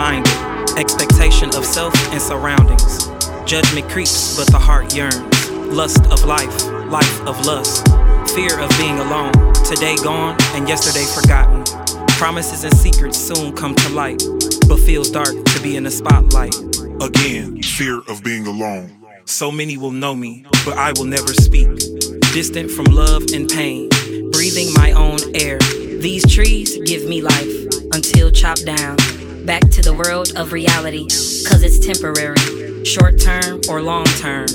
minded, expectation of self and surroundings. Judgment creeps, but the heart yearns. Lust of life, life of lust. Fear of being alone, today gone and yesterday forgotten. Promises and secrets soon come to light, but feels dark to be in the spotlight. Again, fear of being alone. So many will know me, but I will never speak. Distant from love and pain, breathing my own air. These trees give me life until chopped down. Back to the world of reality, cause it's temporary. Short term or long term.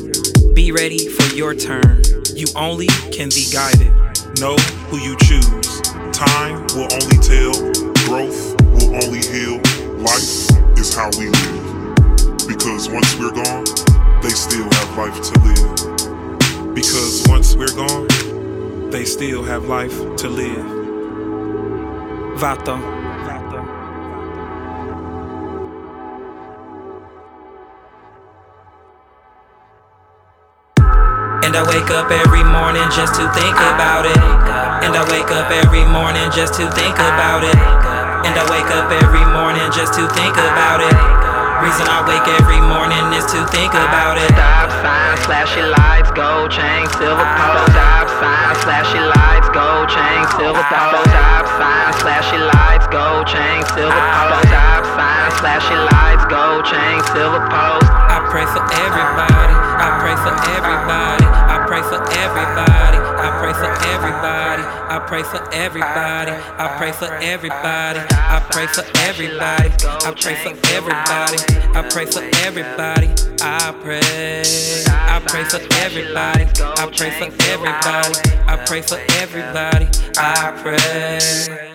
Be ready for your turn. You only can be guided. Know who you choose. Time will only tell, growth will only heal. Life is how we live. Because once we're gone, they still have life to live. Because once we're gone, they still have life to live. Vato. And I wake up every morning just to think about it. And I wake up every morning just to think about it. And I wake up every morning just to think about it. Reason I wake every morning is to think about it. Stop sign, flashy lights, gold chain, silver pole. Stop sign, flashy lights, gold chain, silver pole. Stop sign, flashy lights, gold chain, silver pole. Stop sign, flashy lights, gold chain, silver post. I pray for everybody. I pray for everybody. I pray for everybody. I pray for everybody. I pray for everybody. I pray for everybody. I pray for everybody. I pray for everybody. I pray for everybody. I pray. I pray for everybody. I pray for everybody. I pray for everybody. I pray.